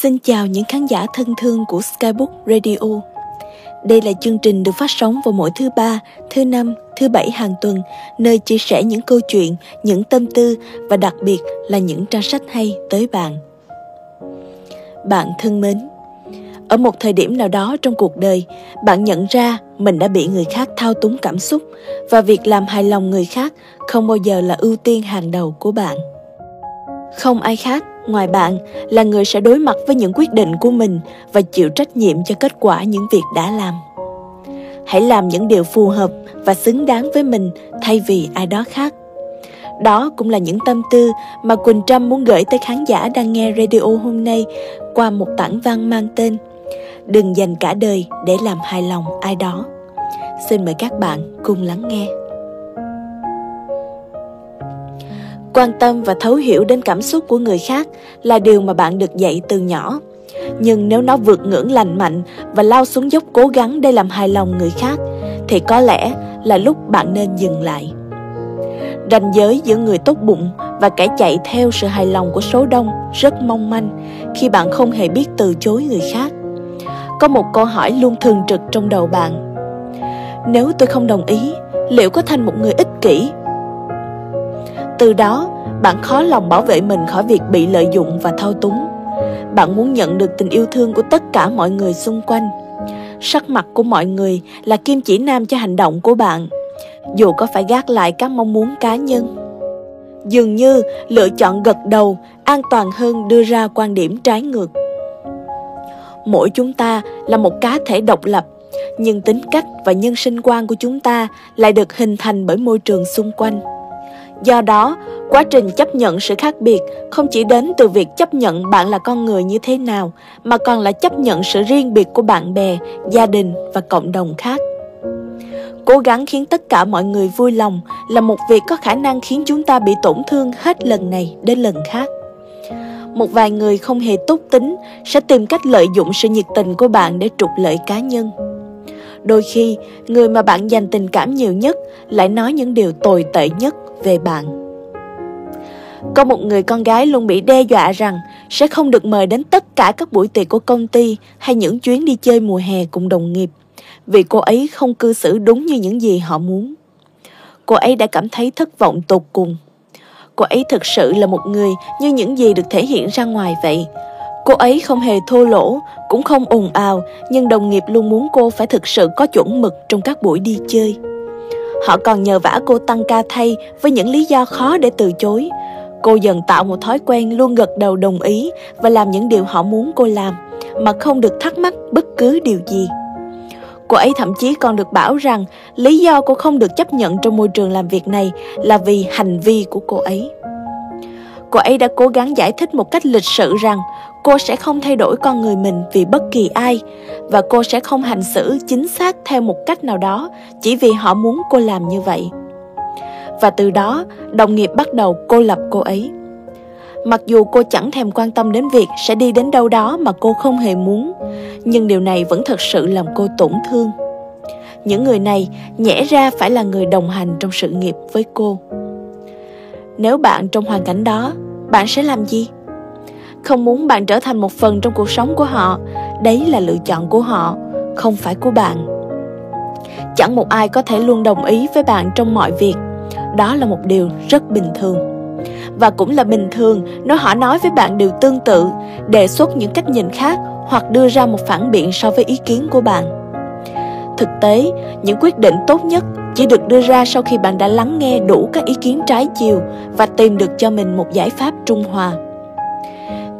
Xin chào những khán giả thân thương của Skybook Radio. Đây là chương trình được phát sóng vào mỗi thứ ba, thứ năm, thứ bảy hàng tuần, nơi chia sẻ những câu chuyện, những tâm tư và đặc biệt là những trang sách hay tới bạn. Bạn thân mến, ở một thời điểm nào đó trong cuộc đời, bạn nhận ra mình đã bị người khác thao túng cảm xúc và việc làm hài lòng người khác không bao giờ là ưu tiên hàng đầu của bạn. Không ai khác ngoài bạn, là người sẽ đối mặt với những quyết định của mình và chịu trách nhiệm cho kết quả những việc đã làm hãy làm những điều phù hợp và xứng đáng với mình thay vì ai đó khác đó cũng là những tâm tư mà Quỳnh Trâm muốn gửi tới khán giả đang nghe radio hôm nay qua một tản văn mang tên Đừng dành cả đời để làm hài lòng ai đó. Xin mời các bạn cùng lắng nghe. Quan tâm và thấu hiểu đến cảm xúc của người khác là điều mà bạn được dạy từ nhỏ. Nhưng nếu nó vượt ngưỡng lành mạnh và lao xuống dốc cố gắng để làm hài lòng người khác, thì có lẽ là lúc bạn nên dừng lại. Ranh giới giữa người tốt bụng và kẻ chạy theo sự hài lòng của số đông rất mong manh khi bạn không hề biết từ chối người khác. Có một câu hỏi luôn thường trực trong đầu bạn. Nếu tôi không đồng ý, liệu có thành một người ích kỷ từ đó, bạn khó lòng bảo vệ mình khỏi việc bị lợi dụng và thao túng. Bạn muốn nhận được tình yêu thương của tất cả mọi người xung quanh. Sắc mặt của mọi người là kim chỉ nam cho hành động của bạn, dù có phải gác lại các mong muốn cá nhân. Dường như lựa chọn gật đầu, an toàn hơn đưa ra quan điểm trái ngược. Mỗi chúng ta là một cá thể độc lập, nhưng tính cách và nhân sinh quan của chúng ta lại được hình thành bởi môi trường xung quanh do đó, quá trình chấp nhận sự khác biệt không chỉ đến từ việc chấp nhận bạn là con người như thế nào, mà còn là chấp nhận sự riêng biệt của bạn bè, gia đình và cộng đồng khác. Cố gắng khiến tất cả mọi người vui lòng là một việc có khả năng khiến chúng ta bị tổn thương hết lần này đến lần khác. Một vài người không hề tốt tính sẽ tìm cách lợi dụng sự nhiệt tình của bạn để trục lợi cá nhân đôi khi, người mà bạn dành tình cảm nhiều nhất lại nói những điều tồi tệ nhất về bạn. Có một người con gái luôn bị đe dọa rằng sẽ không được mời đến tất cả các buổi tiệc của công ty hay những chuyến đi chơi mùa hè cùng đồng nghiệp, vì cô ấy không cư xử đúng như những gì họ muốn. Cô ấy đã cảm thấy thất vọng tột cùng. Cô ấy thực sự là một người như những gì được thể hiện ra ngoài vậy cô ấy không hề thô lỗ, cũng không ồn ào, nhưng đồng nghiệp luôn muốn cô phải thực sự có chuẩn mực trong các buổi đi chơi. Họ còn nhờ vả cô tăng ca thay với những lý do khó để từ chối. Cô dần tạo một thói quen luôn gật đầu đồng ý và làm những điều họ muốn cô làm, mà không được thắc mắc bất cứ điều gì. Cô ấy thậm chí còn được bảo rằng lý do cô không được chấp nhận trong môi trường làm việc này là vì hành vi của cô ấy. Cô ấy đã cố gắng giải thích một cách lịch sự rằng cô sẽ không thay đổi con người mình vì bất kỳ ai, và cô sẽ không hành xử chính xác theo một cách nào đó chỉ vì họ muốn cô làm như vậy. Và từ đó, đồng nghiệp bắt đầu cô lập cô ấy. Mặc dù cô chẳng thèm quan tâm đến việc sẽ đi đến đâu đó mà cô không hề muốn, nhưng điều này vẫn thật sự làm cô tổn thương. Những người này nhẽ ra phải là người đồng hành trong sự nghiệp với cô. Nếu bạn trong hoàn cảnh đó, bạn sẽ làm gì? Không muốn bạn trở thành một phần trong cuộc sống của họ. Đấy là lựa chọn của họ, không phải của bạn. Chẳng một ai có thể luôn đồng ý với bạn trong mọi việc. Đó là một điều rất bình thường. Và cũng là bình thường nếu họ nói với bạn điều tương tự, đề xuất những cách nhìn khác hoặc đưa ra một phản biện so với ý kiến của bạn. Thực tế, những quyết định tốt nhất chỉ được đưa ra sau khi bạn đã lắng nghe đủ các ý kiến trái chiều và tìm được cho mình một giải pháp trung hòa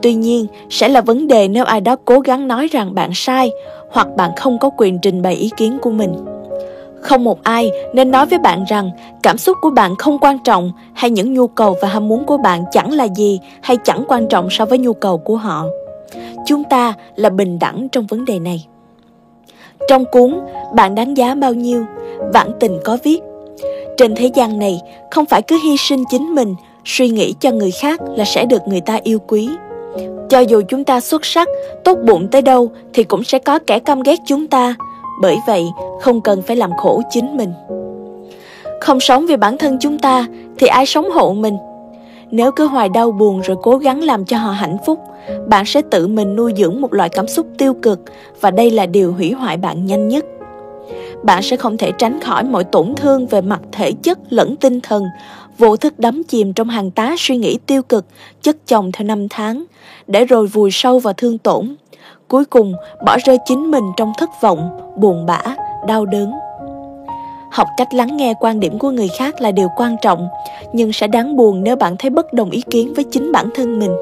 tuy nhiên, sẽ là vấn đề nếu ai đó cố gắng nói rằng bạn sai, hoặc bạn không có quyền trình bày ý kiến của mình. Không một ai nên nói với bạn rằng cảm xúc của bạn không quan trọng hay những nhu cầu và ham muốn của bạn chẳng là gì hay chẳng quan trọng so với nhu cầu của họ. Chúng ta là bình đẳng trong vấn đề này. Trong cuốn bạn đánh giá bao nhiêu vãn tình có viết, trên thế gian này không phải cứ hy sinh chính mình, suy nghĩ cho người khác là sẽ được người ta yêu quý cho dù chúng ta xuất sắc tốt bụng tới đâu thì cũng sẽ có kẻ căm ghét chúng ta. Bởi vậy không cần phải làm khổ chính mình. Không sống vì bản thân chúng ta thì ai sống hộ mình? Nếu cứ hoài đau buồn rồi cố gắng làm cho họ hạnh phúc, bạn sẽ tự mình nuôi dưỡng một loại cảm xúc tiêu cực và đây là điều hủy hoại bạn nhanh nhất. Bạn sẽ không thể tránh khỏi mọi tổn thương về mặt thể chất lẫn tinh thần, vô thức đắm chìm trong hàng tá suy nghĩ tiêu cực, chất chồng theo năm tháng, để rồi vùi sâu vào thương tổn. Cuối cùng bỏ rơi chính mình trong thất vọng, buồn bã, đau đớn. Học cách lắng nghe quan điểm của người khác là điều quan trọng nhưng sẽ đáng buồn nếu bạn thấy bất đồng ý kiến với chính bản thân mình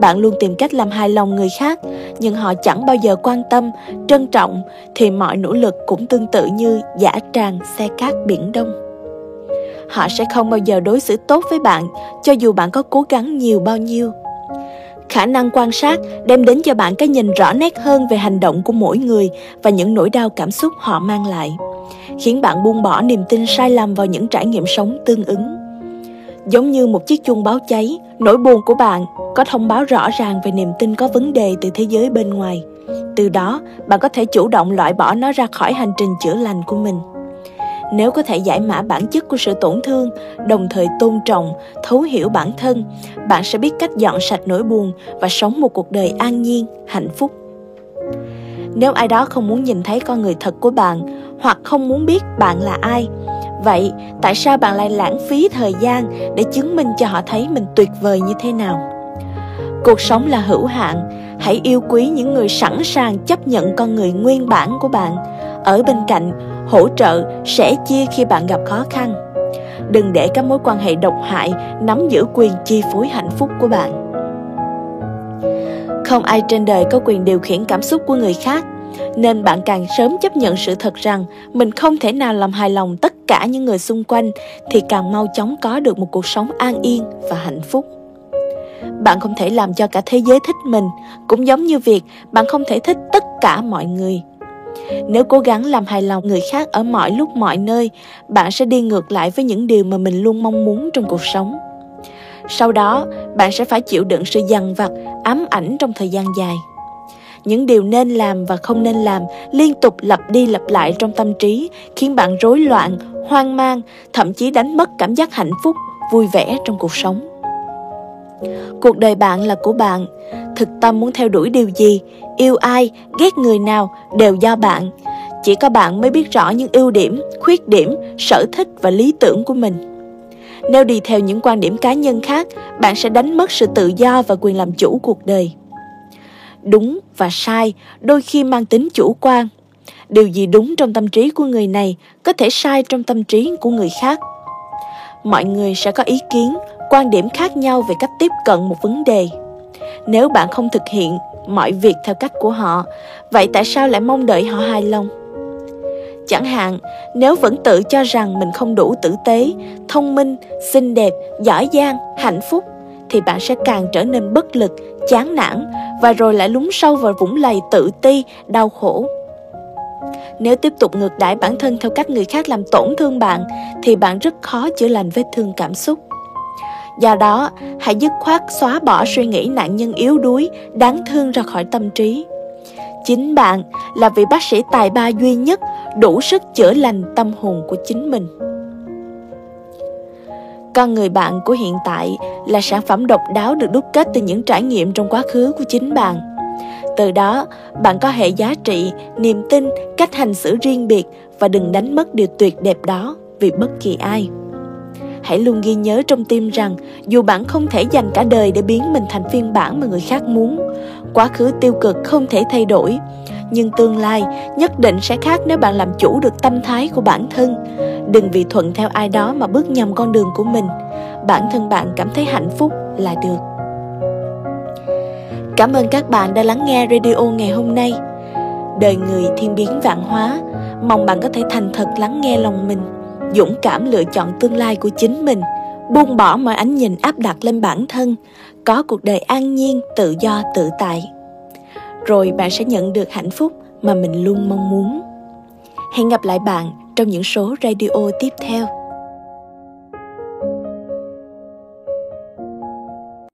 bạn luôn tìm cách làm hài lòng người khác, nhưng họ chẳng bao giờ quan tâm, trân trọng, thì mọi nỗ lực cũng tương tự như giả tràng xe cát biển đông. Họ sẽ không bao giờ đối xử tốt với bạn, cho dù bạn có cố gắng nhiều bao nhiêu. Khả năng quan sát đem đến cho bạn cái nhìn rõ nét hơn về hành động của mỗi người và những nỗi đau cảm xúc họ mang lại, khiến bạn buông bỏ niềm tin sai lầm vào những trải nghiệm sống tương ứng giống như một chiếc chuông báo cháy, nỗi buồn của bạn có thông báo rõ ràng về niềm tin có vấn đề từ thế giới bên ngoài. Từ đó, bạn có thể chủ động loại bỏ nó ra khỏi hành trình chữa lành của mình. Nếu có thể giải mã bản chất của sự tổn thương, đồng thời tôn trọng, thấu hiểu bản thân, bạn sẽ biết cách dọn sạch nỗi buồn và sống một cuộc đời an nhiên, hạnh phúc. Nếu ai đó không muốn nhìn thấy con người thật của bạn hoặc không muốn biết bạn là ai vậy, tại sao bạn lại lãng phí thời gian để chứng minh cho họ thấy mình tuyệt vời như thế nào? Cuộc sống là hữu hạn. Hãy yêu quý những người sẵn sàng chấp nhận con người nguyên bản của bạn. Ở bên cạnh, hỗ trợ sẻ chia khi bạn gặp khó khăn. Đừng để các mối quan hệ độc hại nắm giữ quyền chi phối hạnh phúc của bạn. Không ai trên đời có quyền điều khiển cảm xúc của người khác, nên bạn càng sớm chấp nhận sự thật rằng mình không thể nào làm hài lòng tất tất cả những người xung quanh thì càng mau chóng có được một cuộc sống an yên và hạnh phúc. Bạn không thể làm cho cả thế giới thích mình, cũng giống như việc bạn không thể thích tất cả mọi người. Nếu cố gắng làm hài lòng người khác ở mọi lúc, mọi nơi, bạn sẽ đi ngược lại với những điều mà mình luôn mong muốn trong cuộc sống. Sau đó, bạn sẽ phải chịu đựng sự dằn vặt, ám ảnh trong thời gian dài những điều nên làm và không nên làm liên tục lặp đi lặp lại trong tâm trí, khiến bạn rối loạn, hoang mang, thậm chí đánh mất cảm giác hạnh phúc, vui vẻ trong cuộc sống. Cuộc đời bạn là của bạn. Thực tâm muốn theo đuổi điều gì, yêu ai, ghét người nào đều do bạn. Chỉ có bạn mới biết rõ những ưu điểm, khuyết điểm, sở thích và lý tưởng của mình. Nếu đi theo những quan điểm cá nhân khác, bạn sẽ đánh mất sự tự do và quyền làm chủ cuộc đời đúng và sai, đôi khi mang tính chủ quan. Điều gì đúng trong tâm trí của người này có thể sai trong tâm trí của người khác. Mọi người sẽ có ý kiến, quan điểm khác nhau về cách tiếp cận một vấn đề. Nếu bạn không thực hiện mọi việc theo cách của họ, vậy tại sao lại mong đợi họ hài lòng? Chẳng hạn, nếu vẫn tự cho rằng mình không đủ tử tế, thông minh, xinh đẹp, giỏi giang, hạnh phúc thì bạn sẽ càng trở nên bất lực, chán nản và rồi lại lún sâu vào vũng lầy tự ti, đau khổ. Nếu tiếp tục ngược đãi bản thân theo cách người khác làm tổn thương bạn, thì bạn rất khó chữa lành vết thương cảm xúc. Do đó, hãy dứt khoát xóa bỏ suy nghĩ nạn nhân yếu đuối, đáng thương ra khỏi tâm trí. Chính bạn là vị bác sĩ tài ba duy nhất đủ sức chữa lành tâm hồn của chính mình con người bạn của hiện tại là sản phẩm độc đáo được đúc kết từ những trải nghiệm trong quá khứ của chính bạn. Từ đó, bạn có hệ giá trị, niềm tin, cách hành xử riêng biệt và đừng đánh mất điều tuyệt đẹp đó vì bất kỳ ai. Hãy luôn ghi nhớ trong tim rằng dù bạn không thể dành cả đời để biến mình thành phiên bản mà người khác muốn, quá khứ tiêu cực không thể thay đổi. Nhưng tương lai nhất định sẽ khác nếu bạn làm chủ được tâm thái của bản thân đừng vì thuận theo ai đó mà bước nhầm con đường của mình. Bản thân bạn cảm thấy hạnh phúc là được cảm ơn các bạn đã lắng nghe radio ngày hôm nay. Đời người thiên biến vạn hóa, mong bạn có thể thành thật lắng nghe lòng mình, dũng cảm lựa chọn tương lai của chính mình, buông bỏ mọi ánh nhìn áp đặt lên bản thân, có cuộc đời an nhiên, tự do, tự tại. Rồi bạn sẽ nhận được hạnh phúc mà mình luôn mong muốn. Hẹn gặp lại bạn trong những số radio tiếp theo.